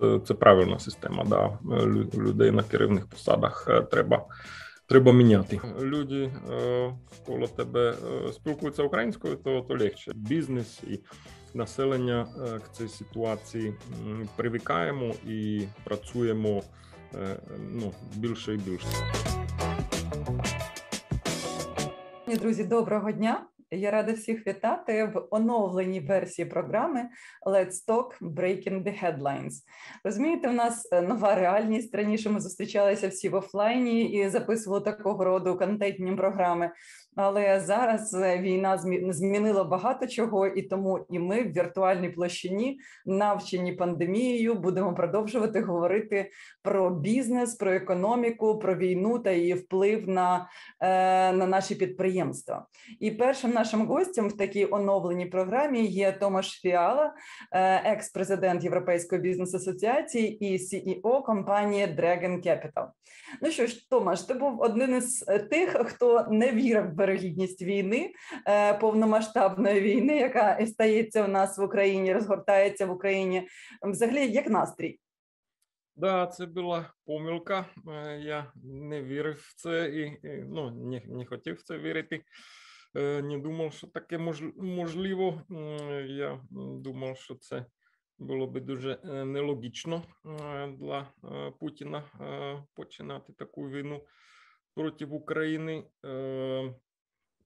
Це це правильна система. Да. Людей на керівних посадах треба треба міняти. Люди коло тебе спілкуються українською, то то легше. Бізнес і населення к цій ситуації привикаємо і працюємо ну, більше і більше. Друзі, доброго дня! Я рада всіх вітати в оновленій версії програми Let's Talk Breaking the Headlines. Розумієте, у нас е, нова реальність. Раніше ми зустрічалися всі в офлайні і записували такого роду контентні програми. Але зараз е, війна змінила багато чого, і тому і ми в віртуальній площині, навчені пандемією, будемо продовжувати говорити про бізнес, про економіку, про війну та її вплив на, е, на наші підприємства. І першим нашим гостем в такій оновленій програмі є Томаш Фіала, е, екс-президент Європейської бізнес-асоціації і CEO компанії Dragon Capital. Ну що ж, Томаш, ти був одним із тих, хто не вірив вирогідність війни, е, повномасштабної війни, яка стається у нас в Україні, розгортається в Україні. Взагалі, як настрій? Да, це була помилка. Е, я не вірив в це і ну не, не хотів в це вірити. Е, не думав, що таке можливо. Я думав, що це було би дуже нелогічно для Путіна починати таку війну проти України.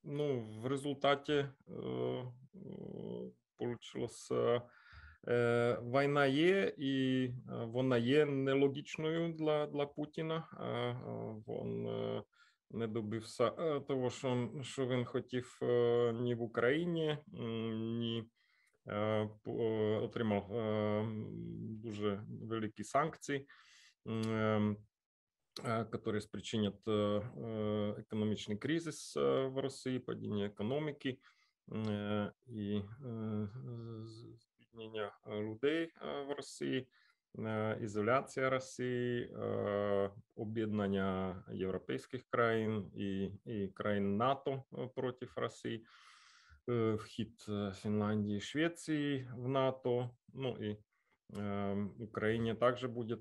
Ну, в результаті получилось війна є, і вона є нелогічною для для Путіна. Він не добився того, що що він хотів ні в Україні, ні отримав дуже великі санкції. которые спричинят экономичный кризис в России, падение экономики и збіднення людей в Росії, ізоляція Росії, об'єднання європейських країн і, і країн НАТО проти Росії, вхід Фінляндії, Швеції в НАТО, ну і Україні також буде,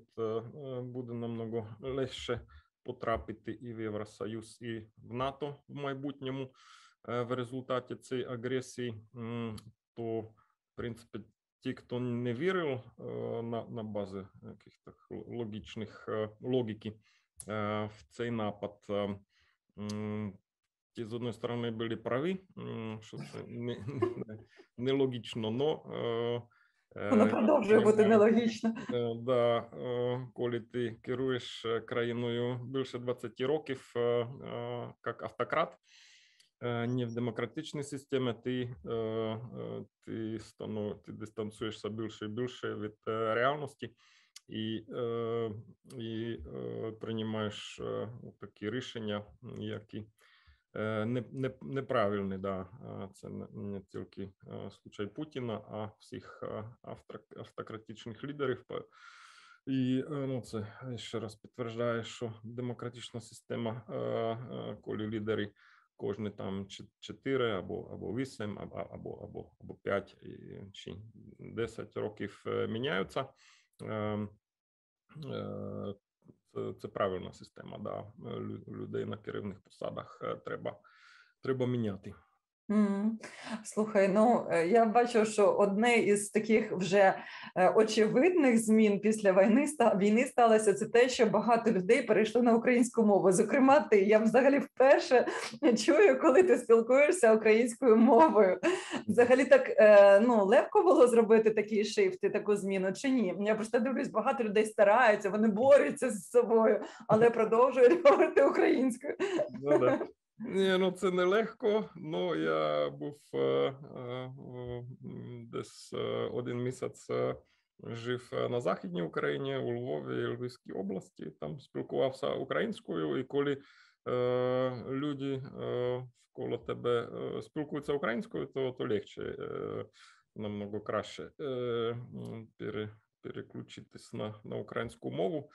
буде намного легше потрапити і в Євросоюз, і в НАТО в майбутньому в результаті цієї агресії, то в принципі ті, хто не вірив на на базі якихось логічних логіки в цей напад, ті з одної сторони були праві, що це не, не, не но Воно продовжує бути нелогічно. Да, коли ти керуєш країною більше 20 років як автократ, не в демократичній системі, ти ти, стану, ти дистанцюєшся більше і більше від реальності і і приймаєш такі рішення, які не, не, неправильний, да. Це не тільки случай Путіна, а всіх автократичних лідерів. І ну, це ще раз підтверджує, що демократична система, коли лідери кожні там 4 або або 8, або або або, або 5 чи 10 років міняються. Це це правильна система. Да. Людей на керівних посадах треба, треба міняти. Слухай, ну е, я бачу, що одне із таких вже е, очевидних змін після війни війни сталося це те, що багато людей перейшли на українську мову. Зокрема, ти я взагалі вперше чую, коли ти спілкуєшся українською мовою. Взагалі, так е, ну легко було зробити такий шифт і таку зміну чи ні? Я просто дивлюсь, багато людей стараються, вони борються з собою, але продовжують говорити українською. Ну, ні, ну це нелегко. Ну я був е, е, десь е, один місяць жив на Західній Україні, у Львові, Львівській області. Там спілкувався українською, і коли люди коло тебе спілкуються українською, то то легше намного краще пере, переключитись на на українську мову.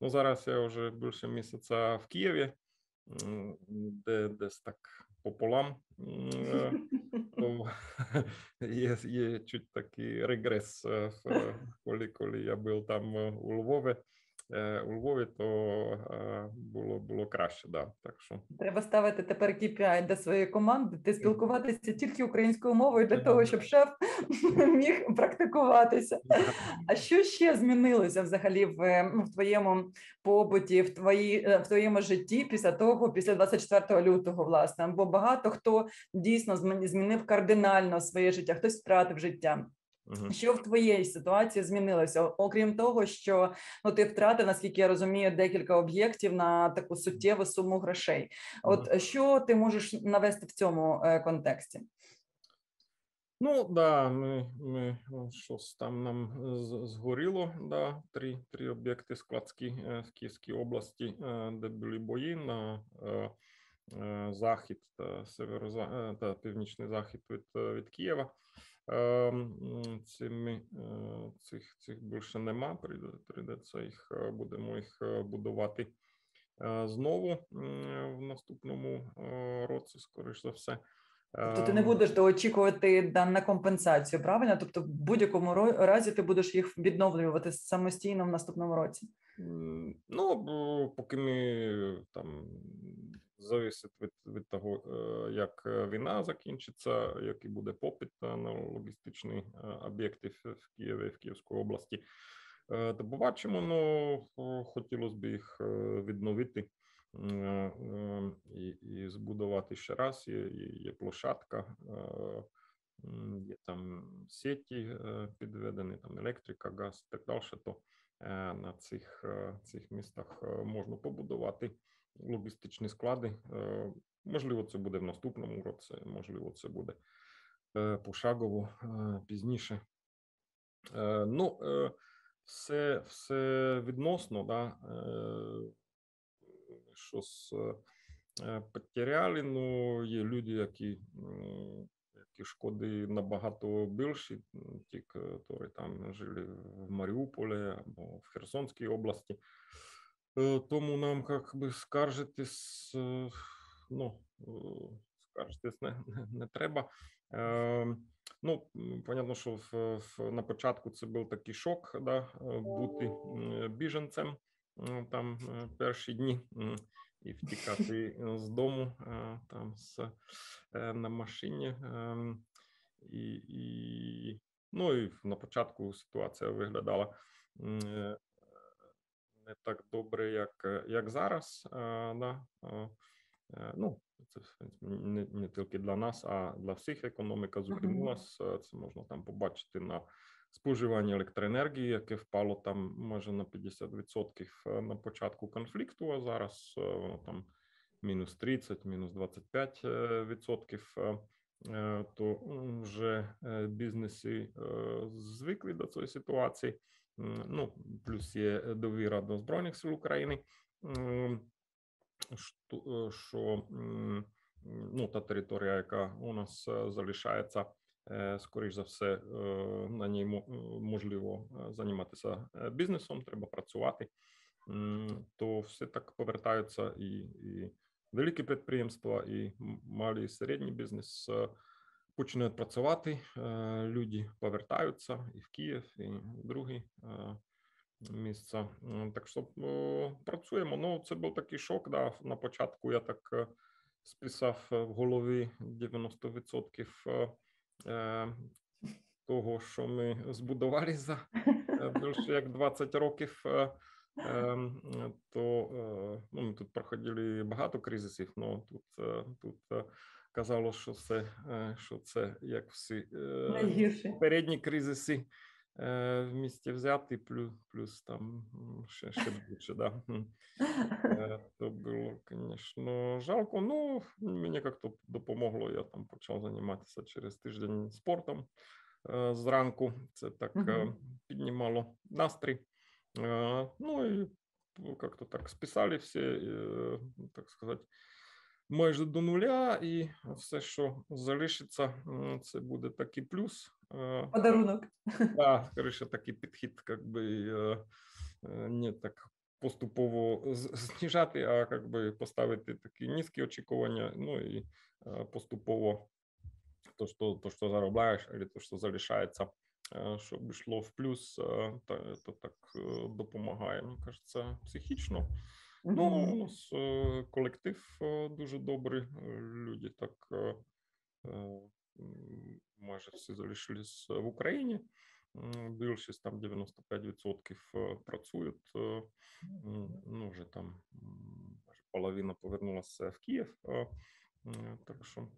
Ну зараз я вже більше місяця в Києві. М, де десь так пополам. м, е, то є, є чуть такий регрес, е, в- коли, коли я був там е, у Львові, е, у Львові, то е, було, було краще, да. Так що Треба ставити тепер KPI для своєї команди, ти спілкуватися тільки українською мовою для того, щоб шеф міг практикуватися. А що ще змінилося взагалі в, е, ну, в твоєму побуті, в твої, е, в твоєму житті після того, після 24 лютого, власне? Бо багато хто дійсно змін- змінив кардинально своє життя, хтось втратив життя. Мгм. Що в твоїй ситуації змінилося? Окрім того, що ну ти втратив, наскільки я розумію, декілька об'єктів на таку суттєву суму грошей. От е, що ти можеш навести в цьому е, контексті? Ну, да, ми, ми щось там нам згоріло, да, три, три об'єкти складські е, в Київській області, е, де були бої на е, е, захід та североза е, та північний захід від, е, від Києва. Е, Цими, е, цих, цих більше нема, прийде- прийдеться їх, е, будемо їх будувати знову в наступному році, скоріш за все. Тобто ти не будеш доочікувати на компенсацію, правильно? Тобто, в будь-якому разі ти будеш їх відновлювати самостійно в наступному році. Ну, поки ми там зависить від, від того, е, як е, війна закінчиться, який буде попит на логістичні е, об'єкти в Києві, в Київській області. То побачимо, ну хотілося б їх відновити і, і збудувати ще раз. Є, є, площадка, є там сеті е, підведені, там електрика, газ і так далі. То на цих, цих містах можна побудувати логістичні склади. Е, Можливо, це буде в наступному році, можливо, це буде е, пошагово е, пізніше. Ну, все, все відносно, да, е, е, потеряли. Ну, є люди, які, які шкоди набагато більші, ті, які там жили в Маріуполі або в Херсонській області. Е, Тому нам як би скаржитись, е, ну, е, скаржитись не, не, не треба. Ну, понятно, що в, в, на початку це був такий шок, да, бути біженцем там е, перші дні і втікати з дому е, там з, е, на машині. е, І, і, ну, і на початку ситуація виглядала не так добре, як, е, як зараз. е, Да. е, Ну, це не, не тільки для нас, а для всіх економіка зупинилась. Е, Це можна там побачити на споживанні електроенергії, яке впало там майже на 50% е, на початку конфлікту, а зараз воно там мінус 30, мінус 25 е, відсотків. е, е, То вже бізнеси звикли до цієї ситуації. Ну, плюс є довіра до Збройних сил України. Що, е, що ну, та територія, яка у нас е, залишається, е, скоріш за все, е, на ній е, можливо е, займатися е, бізнесом, треба працювати, то все так повертаються і, і великі підприємства, і м- малий і середній бізнес е, починають працювати. е, Люди повертаються і в Київ, і в другі е, місця. Так що е, працюємо. Ну, це був такий шок. Да. На початку я так списав в голові 90% е, е, того, що ми збудували за більше як 20 років. ем, То ну, ми тут проходили багато кризисів, але тут, е, тут е, казало, що це, е, що це як всі е, Найгірше. передні кризиси е, в місті взяти, плюс, плюс там ще, ще більше, да. Е, То було, звісно, жалко. Ну, мені як-то допомогло. Я там почав займатися через тиждень спортом зранку. Це так Мгм. піднімало настрій. Ну і як-то так списали всі, так сказати, майже до нуля, і все, що залишиться, це буде такий плюс. Е, Подарунок. Да, скоріше такий підхід, как би е, е, не так поступово знижати, а как би поставити такі низькі очікування, ну і поступово то, що то, що заробляєш, або то, що залишається, щоб йшло в плюс, то, то так допомагає. Мені кажеться, психічно. Ну, у нас колектив дуже добрий. Люди так майже всі залишились в Україні. Більшість там 95% працюють. Ну, вже там половина повернулася в Київ. Так що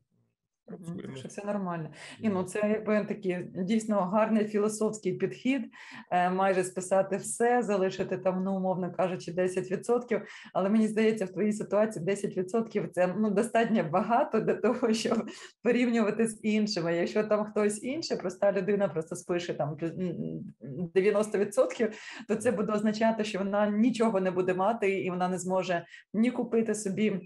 Працюємо. Що все нормально. І ну це якби такий дійсно гарний філософський підхід, е, майже списати все, залишити там, ну умовно кажучи, 10%. Але мені здається, в твоїй ситуації 10% це ну достатньо багато для того, щоб порівнювати з іншими. Якщо там хтось інший, проста людина просто спише там 90%, то це буде означати, що вона нічого не буде мати, і вона не зможе ні купити собі.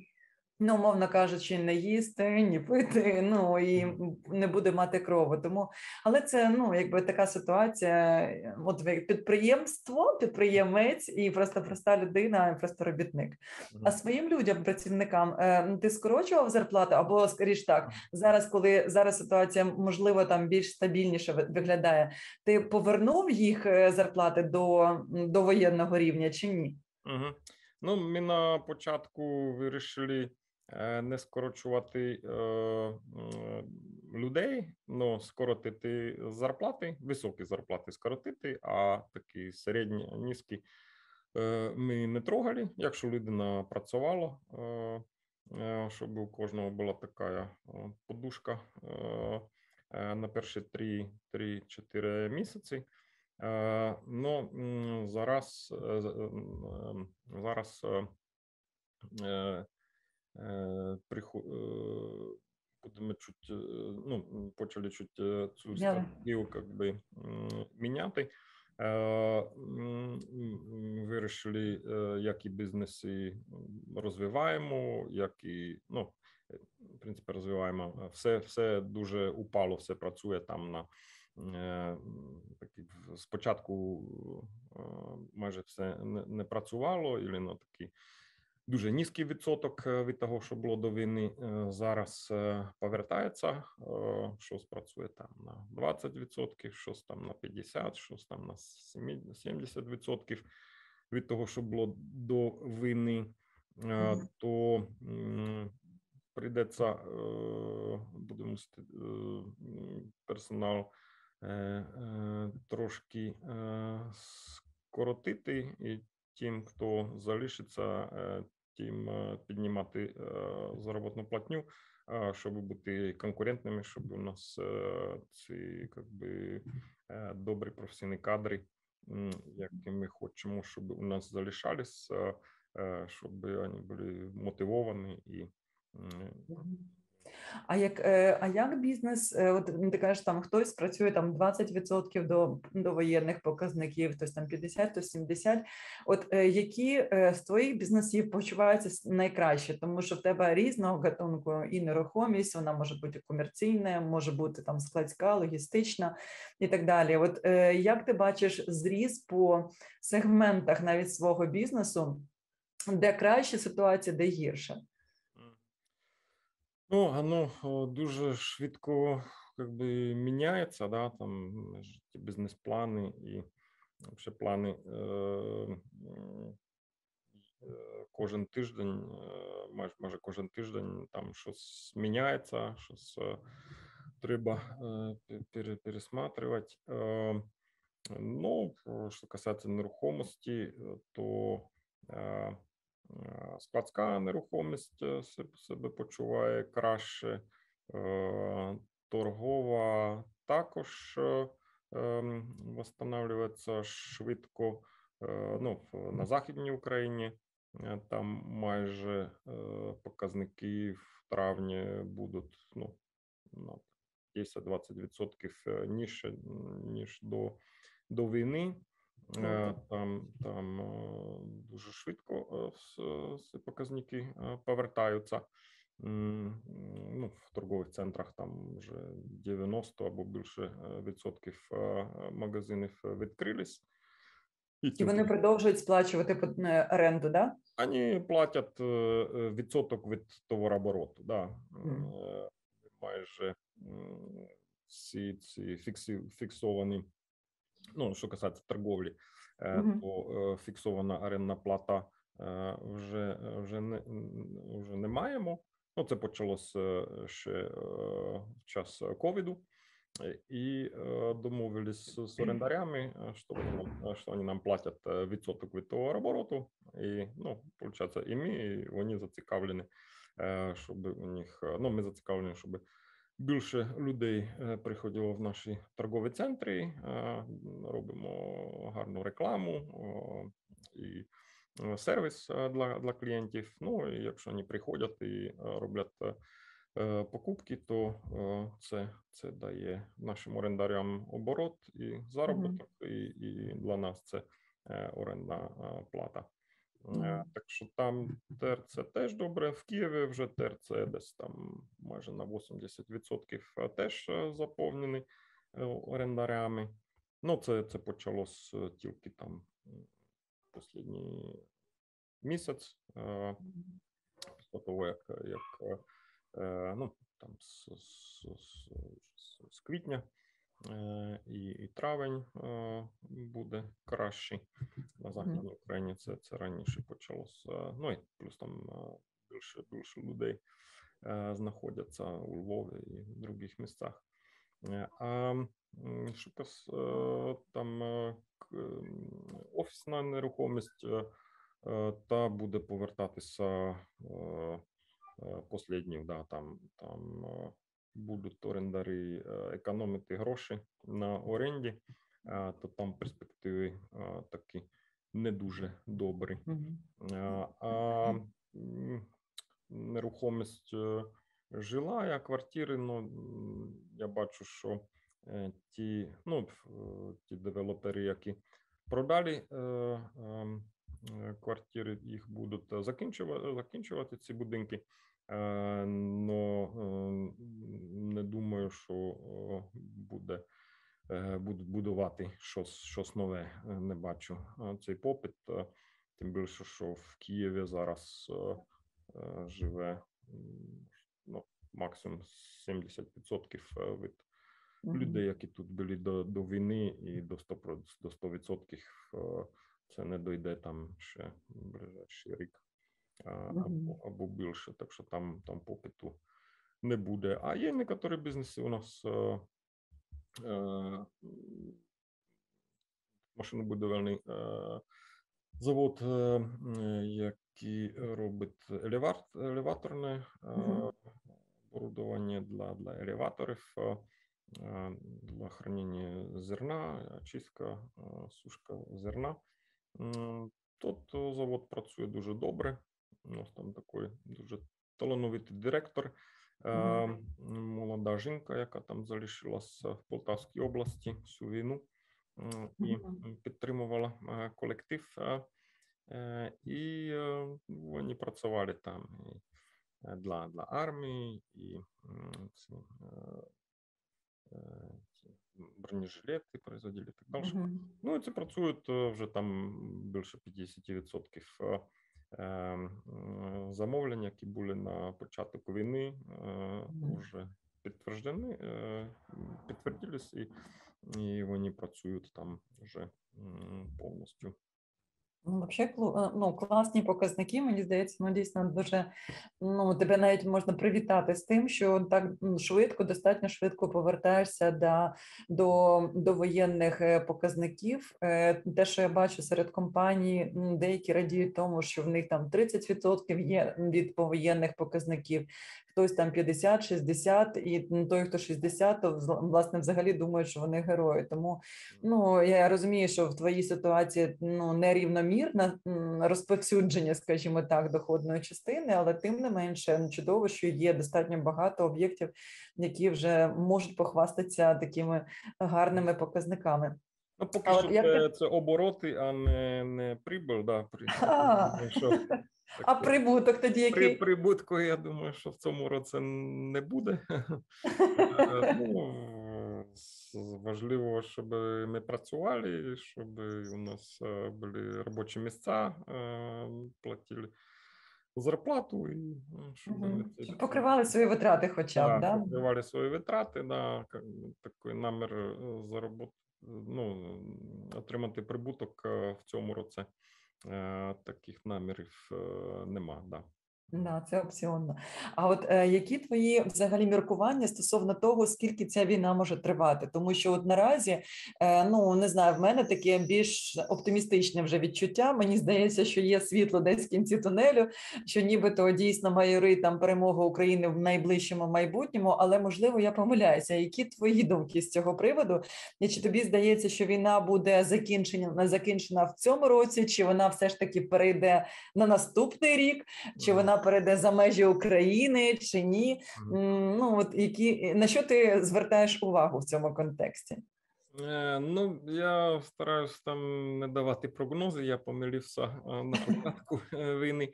Ну, умовно кажучи, не їсти, ні пити, ну і не буде мати крову. Тому, але це ну якби така ситуація. От підприємство, підприємець і просто проста людина, просто робітник. А своїм людям, працівникам, е, ти скорочував зарплату або скоріш так зараз, коли зараз ситуація можливо там більш стабільніше виглядає. Ти повернув їх е, зарплати до, до воєнного рівня чи ні? Угу. Ну, ми на початку вирішили. Е, не скорочувати е, людей, але скоротити зарплати, високі зарплати скоротити, а такі середні низькі е, ми не трогали. Якщо людина працювала, щоб у кожного була така подушка на перші 3-4 місяці. Ну зараз зараз Е, будемо чуть, е, ну, почали чуть е, цю стратегію как би, міняти. Вирішили, які бізнеси розвиваємо, які, ну, в принципі, розвиваємо. Все все дуже упало, все працює там на такі спочатку майже все не, не працювало, і на такі дуже низький відсоток е, від того, що було до війни. Е, зараз е, повертається, щось працює там на 20%, щось там на 50%, щось там на 70% від того, що було до війни, то прийдеться будемо персонал трошки скоротити і Тим, хто залишиться, тим э, піднімати э, заробітну платню, щоб бути конкурентними, щоб у нас э, ці якби добрі професійні кадри, які ми хочемо, щоб у нас залишались, щоб вони були мотивовані і. А як е, а як бізнес? Е, от ну, ти кажеш, там хтось працює там 20% до до воєнних показників, хтось там 50, хтось 70. От е, які з твоїх бізнесів почуваються найкраще, тому що в тебе різного гатунку і нерухомість, вона може бути комерційна, може бути там складська, логістична і так далі. От як ти бачиш зріз по сегментах навіть свого бізнесу, де краще ситуація, де гірше? Ну, оно дуже швидко как бы міняється, да, там ті бізнес-плани і взагалі плани е, кожен тиждень, майже майже кожен тиждень там щось міняється, щось треба е, пересматривати. Ну, що касається нерухомості, то складська нерухомість е, себе почуває краще, е, торгова також е, ем, встановлюється швидко. Ну, На Західній Україні там майже показники в травні будуть ну, на 10-20% ніж, ніж до, до війни. Е, там там е, дуже швидко е, показники повертаються. Ну, В торгових центрах там вже 90 або більше відсотків магазинів відкрились. І вони продовжують сплачувати оренду, да? Вони платять відсоток від товарообороту. Да. Е, Майже всі ці фіксовані, ну, що касається торговлі, е, Мгм. то е, фіксована орендна плата е, вже, вже, не, вже не маємо. Ну, це почалося ще е, в час ковіду. Е, І е, домовились орендарями, е, що вони нам, е, що вони нам платять е, відсоток від товарообороту. І, ну, виходить, і ми, і вони зацікавлені, е, щоб у них, е, ну, ми зацікавлені, щоб більше людей е, приходило в наші торгові центри, е, робимо гарну рекламу і е, сервіс для, для клієнтів. Ну, і якщо вони приходять і роблять покупки, то це, це дає нашим орендарям оборот і заробіток, і, і для нас це орендна плата. Е. Так що там ТРЦ теж добре. В Києві вже ТРЦ десь там майже на 80% теж е, заповнений е, орендарями. Ну, це, це почалось е, тільки там останній місяць. е, після того, як, як е, е, ну, там з, з, з, з, квітня е, і, і травень е, буде кращий. На Західній Україні це, це раніше почалося. Ну і плюс там е, більше, більше людей е, знаходяться у Львові і в других містах. Е, А що е, там е, офісна нерухомість е, е, та буде повертатися е, е, посліднів, да, там, там е, будуть орендарі е, економити гроші на оренді, е, то там перспективи е, такі не дуже добрі. А, нерухомість жила, а квартири, ну я бачу, що ті, ну, ті девелопери, які продали ем, квартири, їх будуть закінчувати, закінчувати ці будинки. Е, Но е, не думаю, що буде е, будуть будувати щось, щось нове. Не бачу цей попит. Тим більше, що в Києві зараз живе ну, максимум 70% від людей, які тут були до, до війни, і до 100%, до 100% е, це не дойде там ще ближайший рік. Або, або більше. Так що там, там попиту не буде. А є некоторі бізнеси у нас. е, е, машинобудівельний е, завод, е, який робить елевар, елеваторне е, оборудовання для, для елеваторів, е, е, для хранення зерна, очистка, е, сушка зерна. Тут е, завод працює дуже добре. У нас там такий дуже талановитий директор. Е, Мгм. Молода жінка, яка там залишилася в Полтавській області всю війну і підтримувала е, колектив. е, е, І вони працювали там і для, для армії, і ці, ці бронежилети производили і так далі. Мгм. Ну, і це працюють вже там більше 50% е, е, замовлень, які були на початок війни, е, вже підтверджені, підтвердились, і, і вони працюють там вже повністю. Ну, вообще, е, ну, класні показники, мені здається, ну дійсно дуже ну тебе навіть можна привітати з тим, що так швидко, достатньо швидко повертаєшся до, до, до воєнних е, показників. Е, Те, що я бачу серед компаній, деякі радіють тому, що в них там 30% є від повоєнних показників, хтось там 50, 60, і той, хто 60, то власне взагалі думає, що вони герої. Тому Ну, я розумію, що в твоїй ситуації ну нерівномірне розповсюдження, скажімо так, доходної частини, але тим не менше ну, чудово, що є достатньо багато об'єктів, які вже можуть похвастатися такими гарними показниками. Ну, поки що як це, ти- це обороти, а не, не прибиль. Да, при, А. що А прибуток тоді При який? прибутку, я думаю, що в цьому році не буде. Е, ну, важливо, щоб ми працювали, щоб у нас е, були робочі місця, е, платили зарплату і ну, щоб Мгм. ми це Щоб покривали свої витрати хоча б, Да, да? покривали свої витрати, да, такий намір е, заработ... ну, отримати прибуток е, в цьому році. е, Таких намірів е, нема. Да. Да, це опціонно. А от е, які твої взагалі міркування стосовно того, скільки ця війна може тривати? Тому що от наразі, е, ну не знаю, в мене таке більш оптимістичне вже відчуття. Мені здається, що є світло десь в кінці тунелю, що нібито дійсно майори там перемога України в найближчому майбутньому, але можливо я помиляюся. Які твої думки з цього приводу? І чи тобі здається, що війна буде закінчена закінчена в цьому році, чи вона все ж таки перейде на наступний рік? чи вона перейде за межі України, чи ні. Ну от які на що ти звертаєш увагу в цьому контексті? Е, Ну, я стараюсь там не давати прогнози. Я помилився е, на початку е, війни.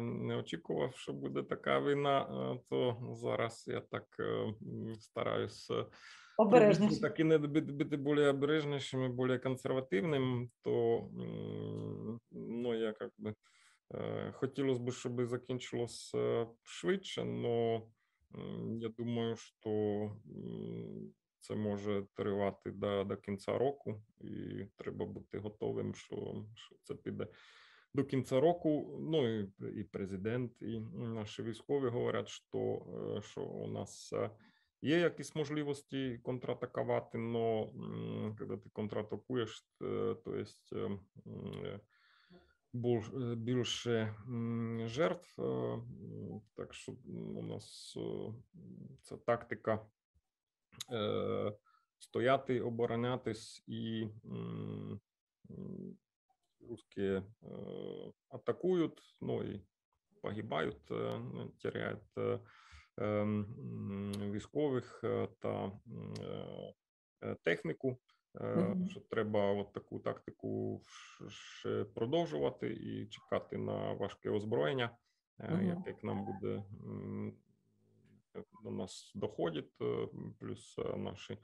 Не очікував, що буде така війна, то зараз я так стараюсь Обережніше. так і не бути, більш обережнішим, більш консервативним, то ну, я как би е, хотілося б, щоб закінчилось е, швидше, але я думаю, що це може тривати до, до кінця року, і треба бути готовим, що, що це піде до кінця року. Ну і, і президент, і наші військові говорять, що, е, що у нас е, є якісь можливості контратакувати, але коли ти контратакуєш, е, то е, більше жертв. е, Так що у нас е, ця тактика стояти, оборонятись і м, м, русські е, атакують, ну і погибають, е, теряють військових та техніку. Мгм. Що треба от таку тактику ще продовжувати і чекати на важке озброєння, е, Мгм. яке к нам буде до нас доходить, е, плюс е, наші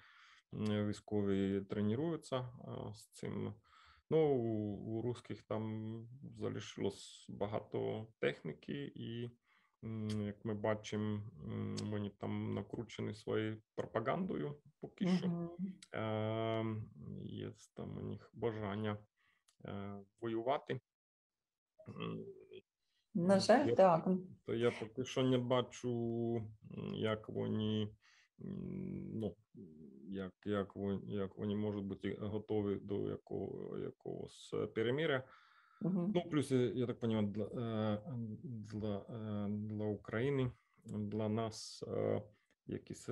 військові тренуються з цим. Ну, у, русських там залишилось багато техніки, і як ми бачимо, вони там накручені своєю пропагандою поки що. Мгм. Е, Є там у них бажання е, воювати. На жаль, Я- так. То я поки що не бачу, як вони, ну, як, як, вони, як вони можуть бути готові до якого, якогось перемиря. Мгм. Ну, плюс, я, я так розумію, для, е, для, е, для України, для нас якісь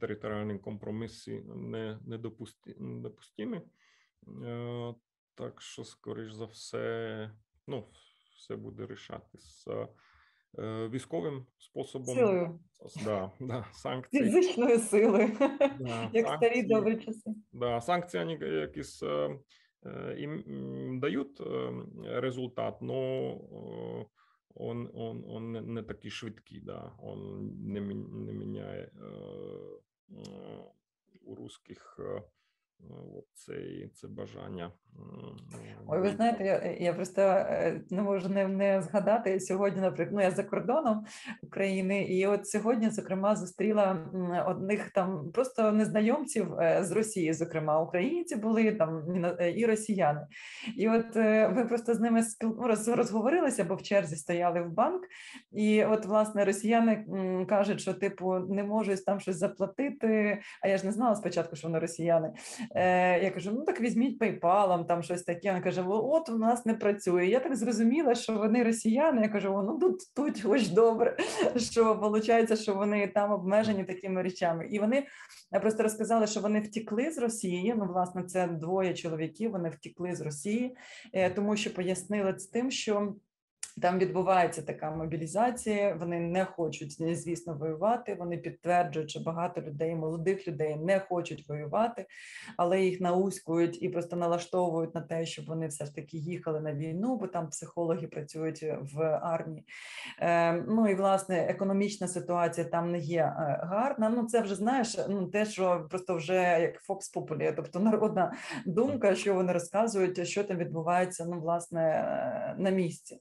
територіальні компроміси не, недопустимі. Е, Так що, скоріш за все, ну, все буде рішатись е, військовим способом. Силою Да, да, санкції. фізичної сили, Да, як старі санкції. добрі часи. Да, санкції якісь е, дают їм м, дають е, результат, но он, он, он не, такий швидкий, да. он не, не міняє е, у русських це, це бажання. Ой, ви знаєте, я, я просто е, не можу не, не згадати сьогодні, наприклад, ну я за кордоном України, і от сьогодні, зокрема, зустріла одних там просто незнайомців е, з Росії, зокрема, українці були там і е, росіяни. І от е, ви просто з ними спіл... ну, роз, розговорилися, бо в черзі стояли в банк. І от, власне, росіяни кажуть, що типу не можуть там щось заплатити. А я ж не знала спочатку, що вони росіяни. Е, я кажу: ну так візьміть PayPal, там щось таке. Вона каже: «О, от у нас не працює. Я так зрозуміла, що вони росіяни. Я кажу: «О, ну тут тут ось добре, що виходить, що вони там обмежені такими речами. І вони е, просто розказали, що вони втікли з Росії. Ну, власне, це двоє чоловіків. Вони втікли з Росії, е, тому що пояснили з тим, що. Там відбувається така мобілізація. Вони не хочуть, звісно, воювати. Вони підтверджують, що багато людей, молодих людей, не хочуть воювати, але їх науськують і просто налаштовують на те, щоб вони все ж таки їхали на війну, бо там психологи працюють в армії. Е, ну і власне економічна ситуація там не є е, гарна. Ну це вже знаєш, ну те, що просто вже як Фокс Популі, тобто народна думка, що вони розказують, що там відбувається, ну власне е, на місці.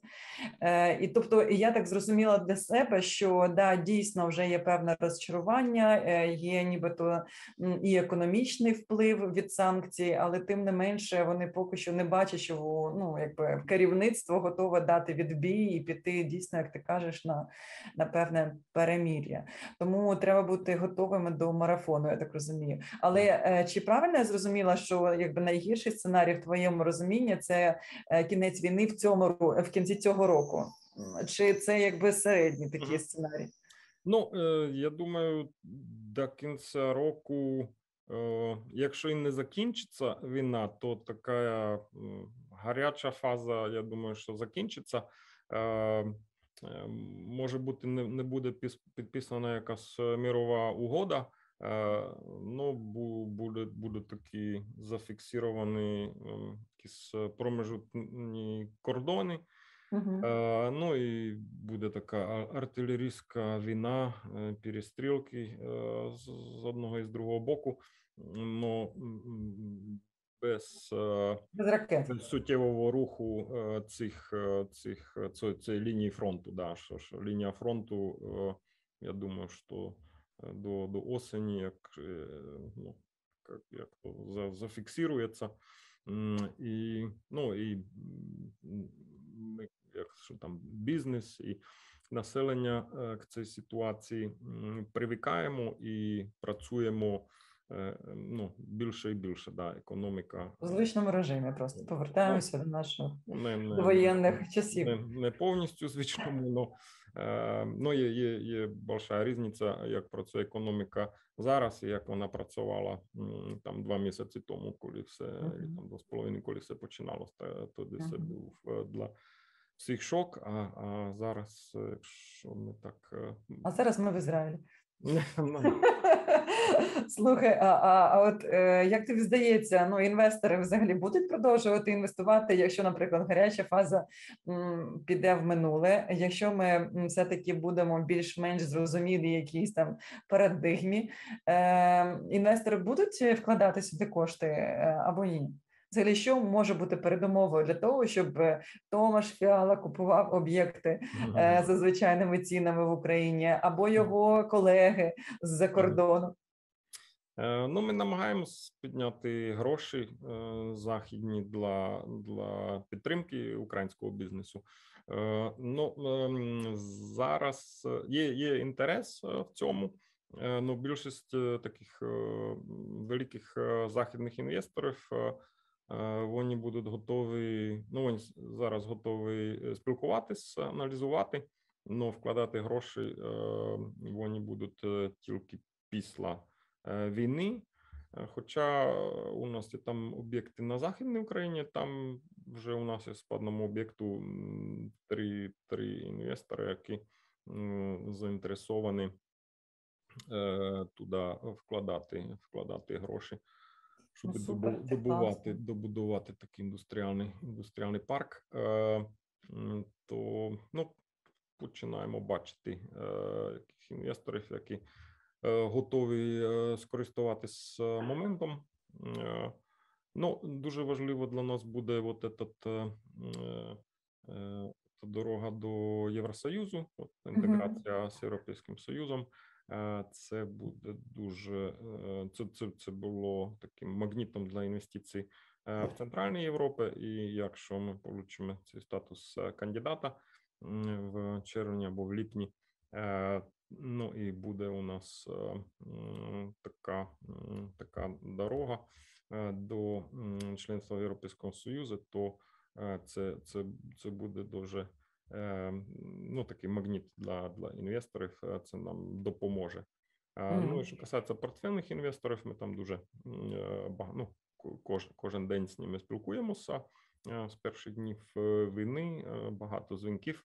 Е, І тобто, я так зрозуміла для себе, що да, дійсно вже є певне розчарування, е, є нібито і економічний вплив від санкцій, але тим не менше вони поки що не бачать, що ну якби керівництво готове дати відбій і піти дійсно, як ти кажеш, на, на певне перемір'я. Тому треба бути готовими до марафону, я так розумію. Але е, чи правильно я зрозуміла, що якби найгірший сценарій в твоєму розумінні це кінець війни в цьому в кінці цього року? Чи це якби середній такий сценарій? Ну, е, я думаю, до кінця року, е, якщо і не закінчиться війна, то така гаряча фаза, я думаю, що закінчиться. Е, може бути, не буде підписана якась мірова угода. Ну, буде буде такі зафіксовані якісь промежутні кордони. Угу. Ну і буде така артилерійська війна, е, перестрілки з одного і з другого боку. Ну без, е, без ракет. без суттєвого руху цих цих цієї лінії фронту. Да, що, що лінія фронту, я думаю, що до до осені, як ну, як, як то зафіксирується. І ну і ми якщо там бізнес і населення к цій ситуації привикаємо і працюємо е, ну більше і більше. Да, економіка у звичному режимі. Просто повертаємося ну, до наших не, не, воєнних часів. Не, не повністю звичному, но ну є є, є большая різниця, як працює економіка зараз, і як вона працювала там два місяці тому, коли все uh-huh. там два з половиною, коли все починалося, тоді uh-huh. це був е, для всіх шок. А а зараз, е, якщо ми так. Е, а зараз ми в Ізраїлі. Слухай, а а, а от е, як тобі здається, ну інвестори взагалі будуть продовжувати інвестувати, якщо, наприклад, гаряча фаза м, піде в минуле, якщо ми все таки будемо більш-менш зрозумілі якісь там парадигмі, е, інвестори будуть вкладати сюди кошти е, або ні? Взагалі, що може бути передумовою для того, щоб е, Томаш Фіала купував об'єкти е, за звичайними цінами в Україні або його колеги з-за кордону? Е, ну, ми намагаємось підняти гроші західні для для підтримки українського бізнесу. Ну ем, зараз є є інтерес в цьому. Ну, більшість таких великих західних інвесторів вони будуть готові. Ну вони зараз готові е, спілкуватися, аналізувати, але вкладати гроші е, вони будуть е, тільки після війни. Хоча у нас є там об'єкти на Західній Україні, там вже у нас є по одному об'єкту три три інвестори, які заінтересовані туди вкладати вкладати гроші щоб ну, Супер, добувати, добудувати такий індустріальний індустріальний парк, е, то ну, починаємо бачити е, яких інвесторів, які е, готові скористуватись моментом. Ну, дуже важливо для нас буде от этот, дорога до Євросоюзу, от інтеграція uh-huh. з Європейським Союзом. Е, це буде дуже е, це це, це було таким магнітом для інвестицій е, в Центральній Європі. І якщо ми получимо цей статус кандидата в червні або в ліпні, ну і буде у нас така така дорога до членства Європейського Союзу, то це це, це буде дуже ну, такий магніт для для інвесторів. Це нам допоможе. Mm. Ну, що касається портфельних інвесторів, ми там дуже ну, кож, кожен день з ними спілкуємося. з перших днів війни. Багато дзвінків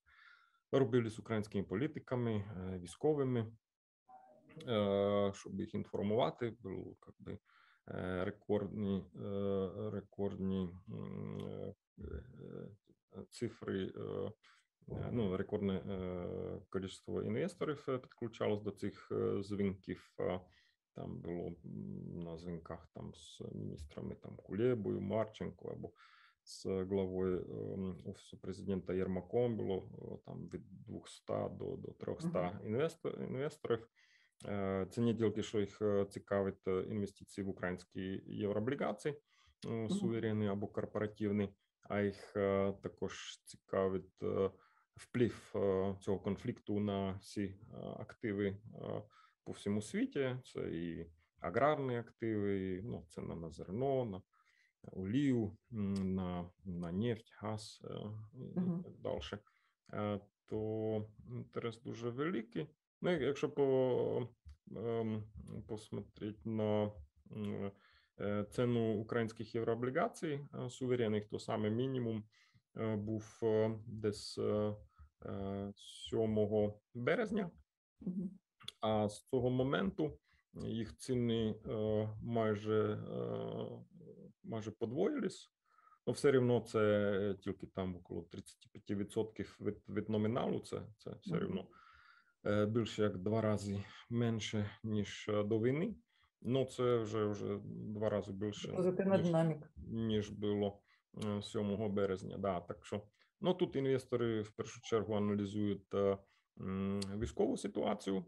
робили з українськими політиками, військовими, щоб їх інформувати. Було якби рекордні рекордні цифри. Ну, рекордне кількість інвесторів підключалось до цих дзвінків. Там було на дзвінках там з міністрами там Кулебою, Марченко або з главою офісу президента Єрмаком було там від 200 до до 300 інвестор, інвесторів. Це не тільки що їх цікавить інвестиції в українські єврооблігації, суверенні або корпоративні, а їх також цікавить вплив цього конфлікту на всі активи по всьому світі. Це і аграрні активи, ну це на зерно, на олію, на на нефть, газ і так далі. То інтерес дуже великий. Ну, якщо по ем, посмотреть на е, ціну українських єврооблігацій суверенних, то саме мінімум е, був е, десь 7 березня. А з цього моменту їх ціни майже майже подвоїлись. Ну, все рівно це тільки там около 35% від від номіналу. Це це все рівно більше як два рази менше ніж до війни. Ну це вже вже два рази більше позитивна ніж, динаміка, ніж було 7 березня. Да, так що ну тут інвестори в першу чергу аналізують військову ситуацію,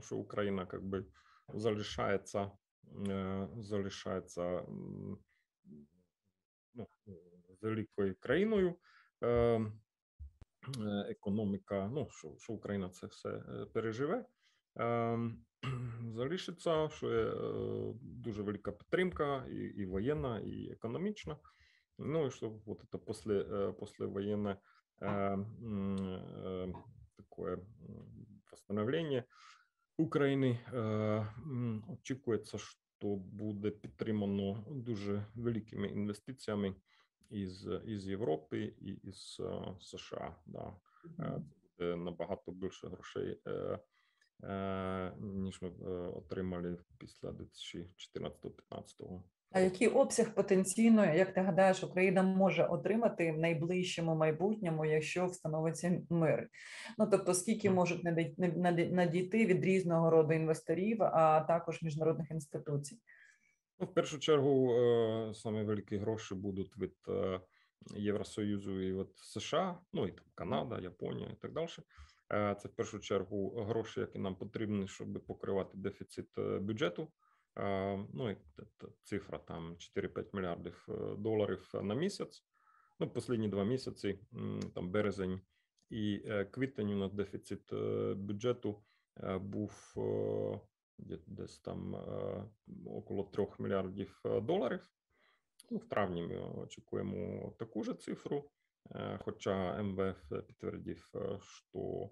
що Україна якби залишається, залишається ну, великою країною. Економіка, ну що що Україна це все переживе, залишиться, що є дуже велика підтримка, і і воєнна, і економічна. Ну і що от це після, післявоєнне такое восстановление України. Очікується, що буде підтримано дуже великими інвестиціями із із Європи і із США. Да. Це буде набагато більше грошей, ніж ми отримали після 2014-2015 а який обсяг потенційно, як ти гадаєш, Україна може отримати в найближчому майбутньому, якщо встановиться мир? Ну тобто, скільки можуть надійти від різного роду інвесторів, а також міжнародних інституцій? Ну, в першу чергу е, саме великі гроші будуть від е, Євросоюзу і від США, ну і там Канада, Японія і так далі. Е, це в першу чергу гроші, які нам потрібні, щоб покривати дефіцит бюджету Ну і цифра там 4-5 мільярдів э, доларів на місяць. Ну, останні два місяці, там березень і э, квітень, у нас дефіцит э, бюджету був десь там около 3 мільярдів доларів. Ну, в травні ми очікуємо таку ж цифру. Хоча МВФ підтвердив, що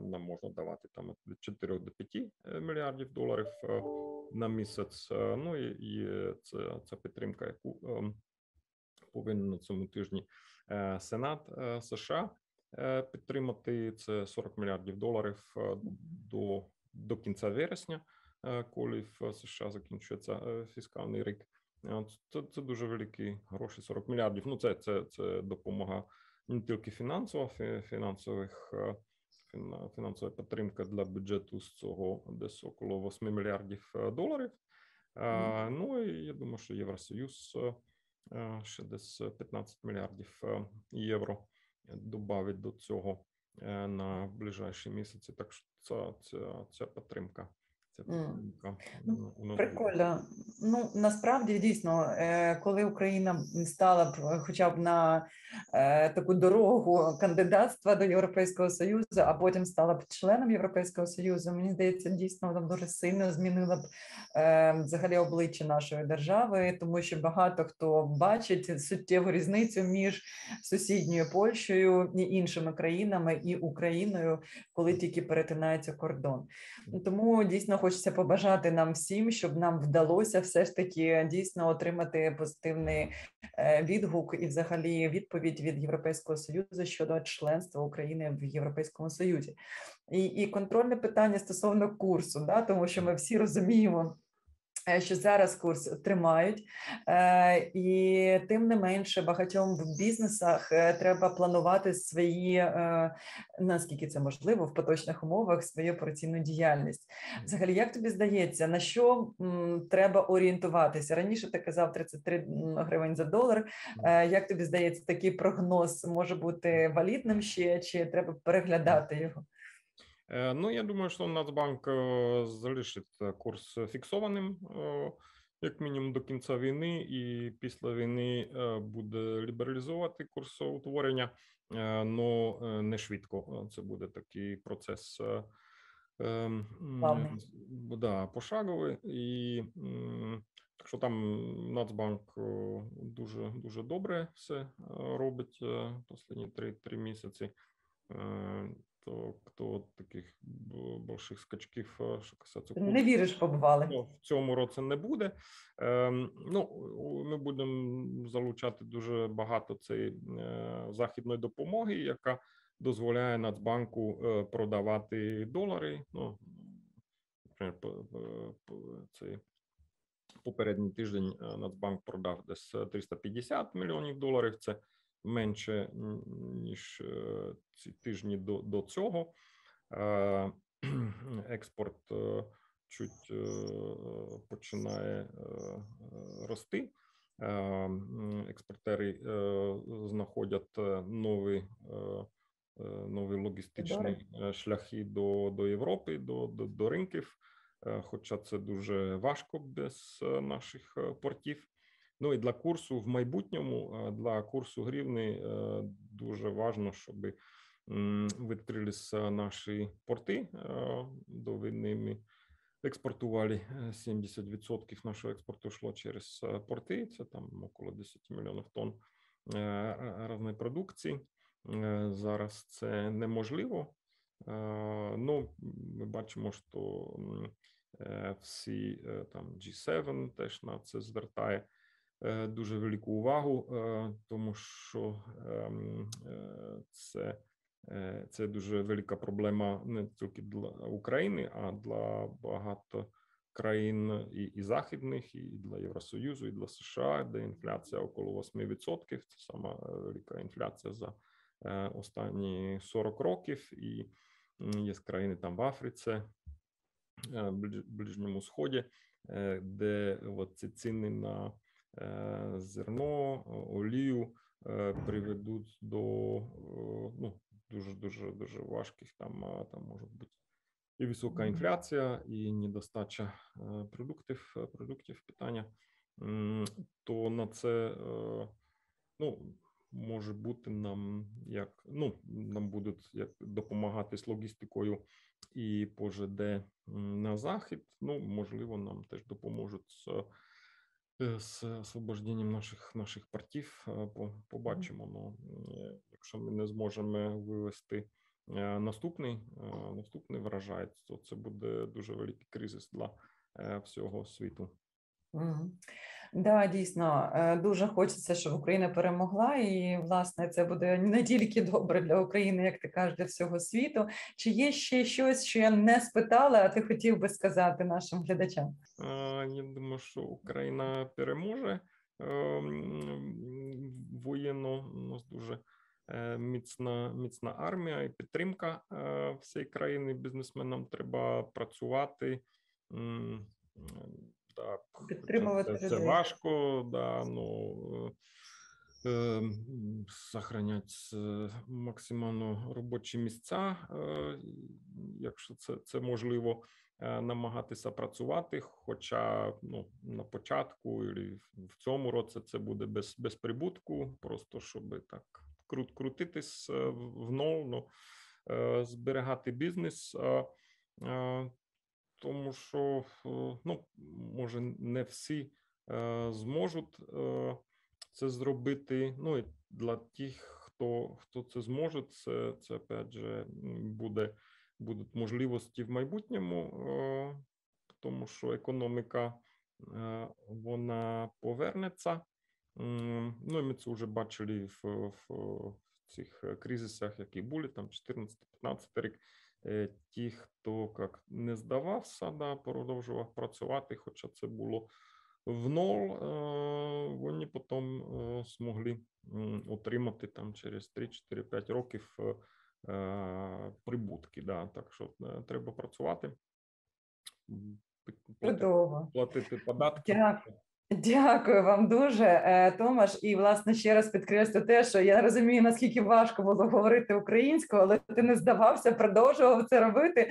нам можна давати там від 4 до 5 мільярдів доларів на місяць. Ну і, і це ця підтримка, яку повинен на цьому тижні Сенат США підтримати. Це 40 мільярдів доларів до, до кінця вересня, коли в США закінчується фіскальний рік. Це це дуже великі гроші. 40 мільярдів. Ну це це це допомога не тільки фінансова, фінансових фінансова підтримка для бюджету з цього десь около 8 мільярдів доларів. Mm. Ну і я думаю, що Євросоюз ще десь 15 мільярдів євро додавить до цього на ближайші місяці. Так що ця, ця, ця підтримка. Це ну, прикольно. Ну насправді дійсно, е, коли Україна стала б, хоча б на е, таку дорогу кандидатства до Європейського союзу, а потім стала б членом Європейського союзу, мені здається, дійсно там дуже сильно змінила б е, взагалі обличчя нашої держави, тому що багато хто бачить суттєву різницю між сусідньою Польщею і іншими країнами і Україною, коли тільки перетинається кордон. Тому дійсно хочеться побажати нам всім, щоб нам вдалося все ж таки дійсно отримати позитивний е, відгук і, взагалі, відповідь від Європейського союзу щодо членства України в Європейському Союзі, і і контрольне питання стосовно курсу, да, тому що ми всі розуміємо. Е, що зараз курс тримають, е, і тим не менше багатьом в бізнесах е, треба планувати свої наскільки це можливо в поточних умовах свою операційну діяльність. Взагалі, як тобі здається, на що треба орієнтуватися? Раніше ти казав 33 гривень за долар. Як тобі здається, такий прогноз може бути валідним ще чи треба переглядати його? Э, ну, я думаю, що Нацбанк э, залишить э, курс фіксованим, як мінімум до кінця війни, і після війни буде лібералізувати курсоутворення, але не швидко. Це буде такий процес ем, да, пошаговий. І так що там Нацбанк дуже дуже добре все робить останні три, три місяці то хто таких больших скачків, що касається не віриш, побували ну, в цьому році не буде. Ем, ну ми будемо залучати дуже багато цієї е, західної допомоги, яка дозволяє Нацбанку е, продавати долари. Ну цей попередній тиждень е, Нацбанк продав десь 350 мільйонів доларів. Це менше ніж е, ці тижні до до цього. Е, експорт е, чуть починає рости. Експортери знаходять нові нові логістичні шляхи до до Європи, до, до, до ринків. Хоча це дуже важко без наших портів. Ну і для курсу в майбутньому для курсу гривни дуже важливо, щоб відкрилися наші порти до війни. Експортували 70% нашого експорту йшло через порти. Це там около 10 мільйонів тонн різної продукції. Зараз це неможливо. Ну, ми бачимо, що всі там G7 теж на це звертає. Е, дуже велику увагу, е, тому що ем, е, це це дуже велика проблема не тільки для України, а для багато країн і і західних, і для Євросоюзу, і для США, де інфляція около 8%. Це сама велика інфляція за останні 40 років, і є країни там в Африці, Ближньому Сході, де ці ціни на зерно, олію е, приведуть до е, ну, дуже дуже дуже важких. Там там може бути і висока інфляція, і недостача продуктів, продуктів питання. То на це ну. Може бути нам як ну нам будуть як допомагати з логістикою і по ЖД на захід. Ну можливо, нам теж допоможуть з Е, з освобожденням наших наших портів е, побачимо. Ну, е, якщо ми не зможемо вивести наступний наступний вражає, то це буде дуже великий кризис для всього світу. Угу. Да, дійсно е, дуже хочеться, щоб Україна перемогла, і власне це буде не тільки добре для України, як ти кажеш, для всього світу. Чи є ще щось, що я не спитала, а ти хотів би сказати нашим глядачам? Я думаю, що Україна переможе воєнно. У нас дуже е, міцна міцна армія і підтримка е, всієї країни. Бізнесменам треба працювати. Так, підтримувати це, це важко, да, ну е, е, сохранять максимально робочі місця, е, якщо це це можливо, е, намагатися працювати. Хоча ну, на початку і в цьому році це буде без без прибутку, просто щоб так крут, крутитись е, в нову, е, зберігати бізнес. Тому що ну може не всі е, зможуть е, це зробити. Ну і для тих, хто хто це зможе, це це опять же буде будуть можливості в майбутньому. Е, тому що економіка вона повернеться. Ну, і ми це вже бачили в, в цих кризисах, які були там 14-15 рік. Ті, хто як не здавався, да, продовжував працювати, хоча це було в ноль, вони потім змогли отримати там через 3-4-5 років прибутки. Да. Так що треба працювати, платити податки. Дякую. Дякую вам дуже, е, Томаш. І власне ще раз підкреслю те, що я розумію, наскільки важко було говорити українською, але ти не здавався, продовжував це робити.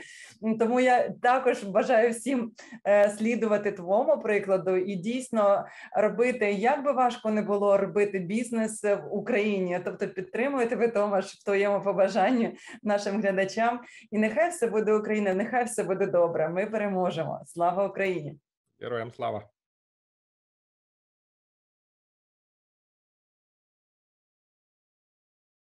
Тому я також бажаю всім е, слідувати твоєму прикладу і дійсно робити, як би важко не було робити бізнес в Україні. Тобто підтримуєте ви Томаш в твоєму побажанні нашим глядачам. І нехай все буде Україна, нехай все буде добре. Ми переможемо. Слава Україні! Героям слава!